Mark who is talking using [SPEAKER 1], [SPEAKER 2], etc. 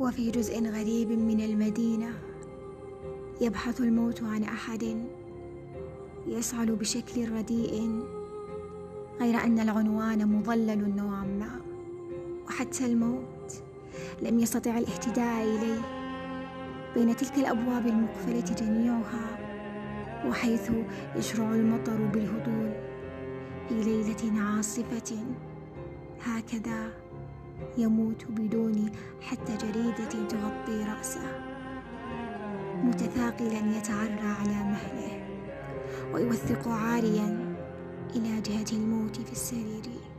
[SPEAKER 1] وفي جزء غريب من المدينة يبحث الموت عن أحد. يسعل بشكل رديء غير أن العنوان مضلل نوعا ما. وحتى الموت لم يستطع الاهتداء إليه. بين تلك الأبواب المقفلة جميعها وحيث يشرع المطر بالهطول في ليلة عاصفة هكذا يموت بدون حتى جريدة تغطي رأسه متثاقلا يتعرى على مهله ويوثق عاريا إلى جهة الموت في السرير.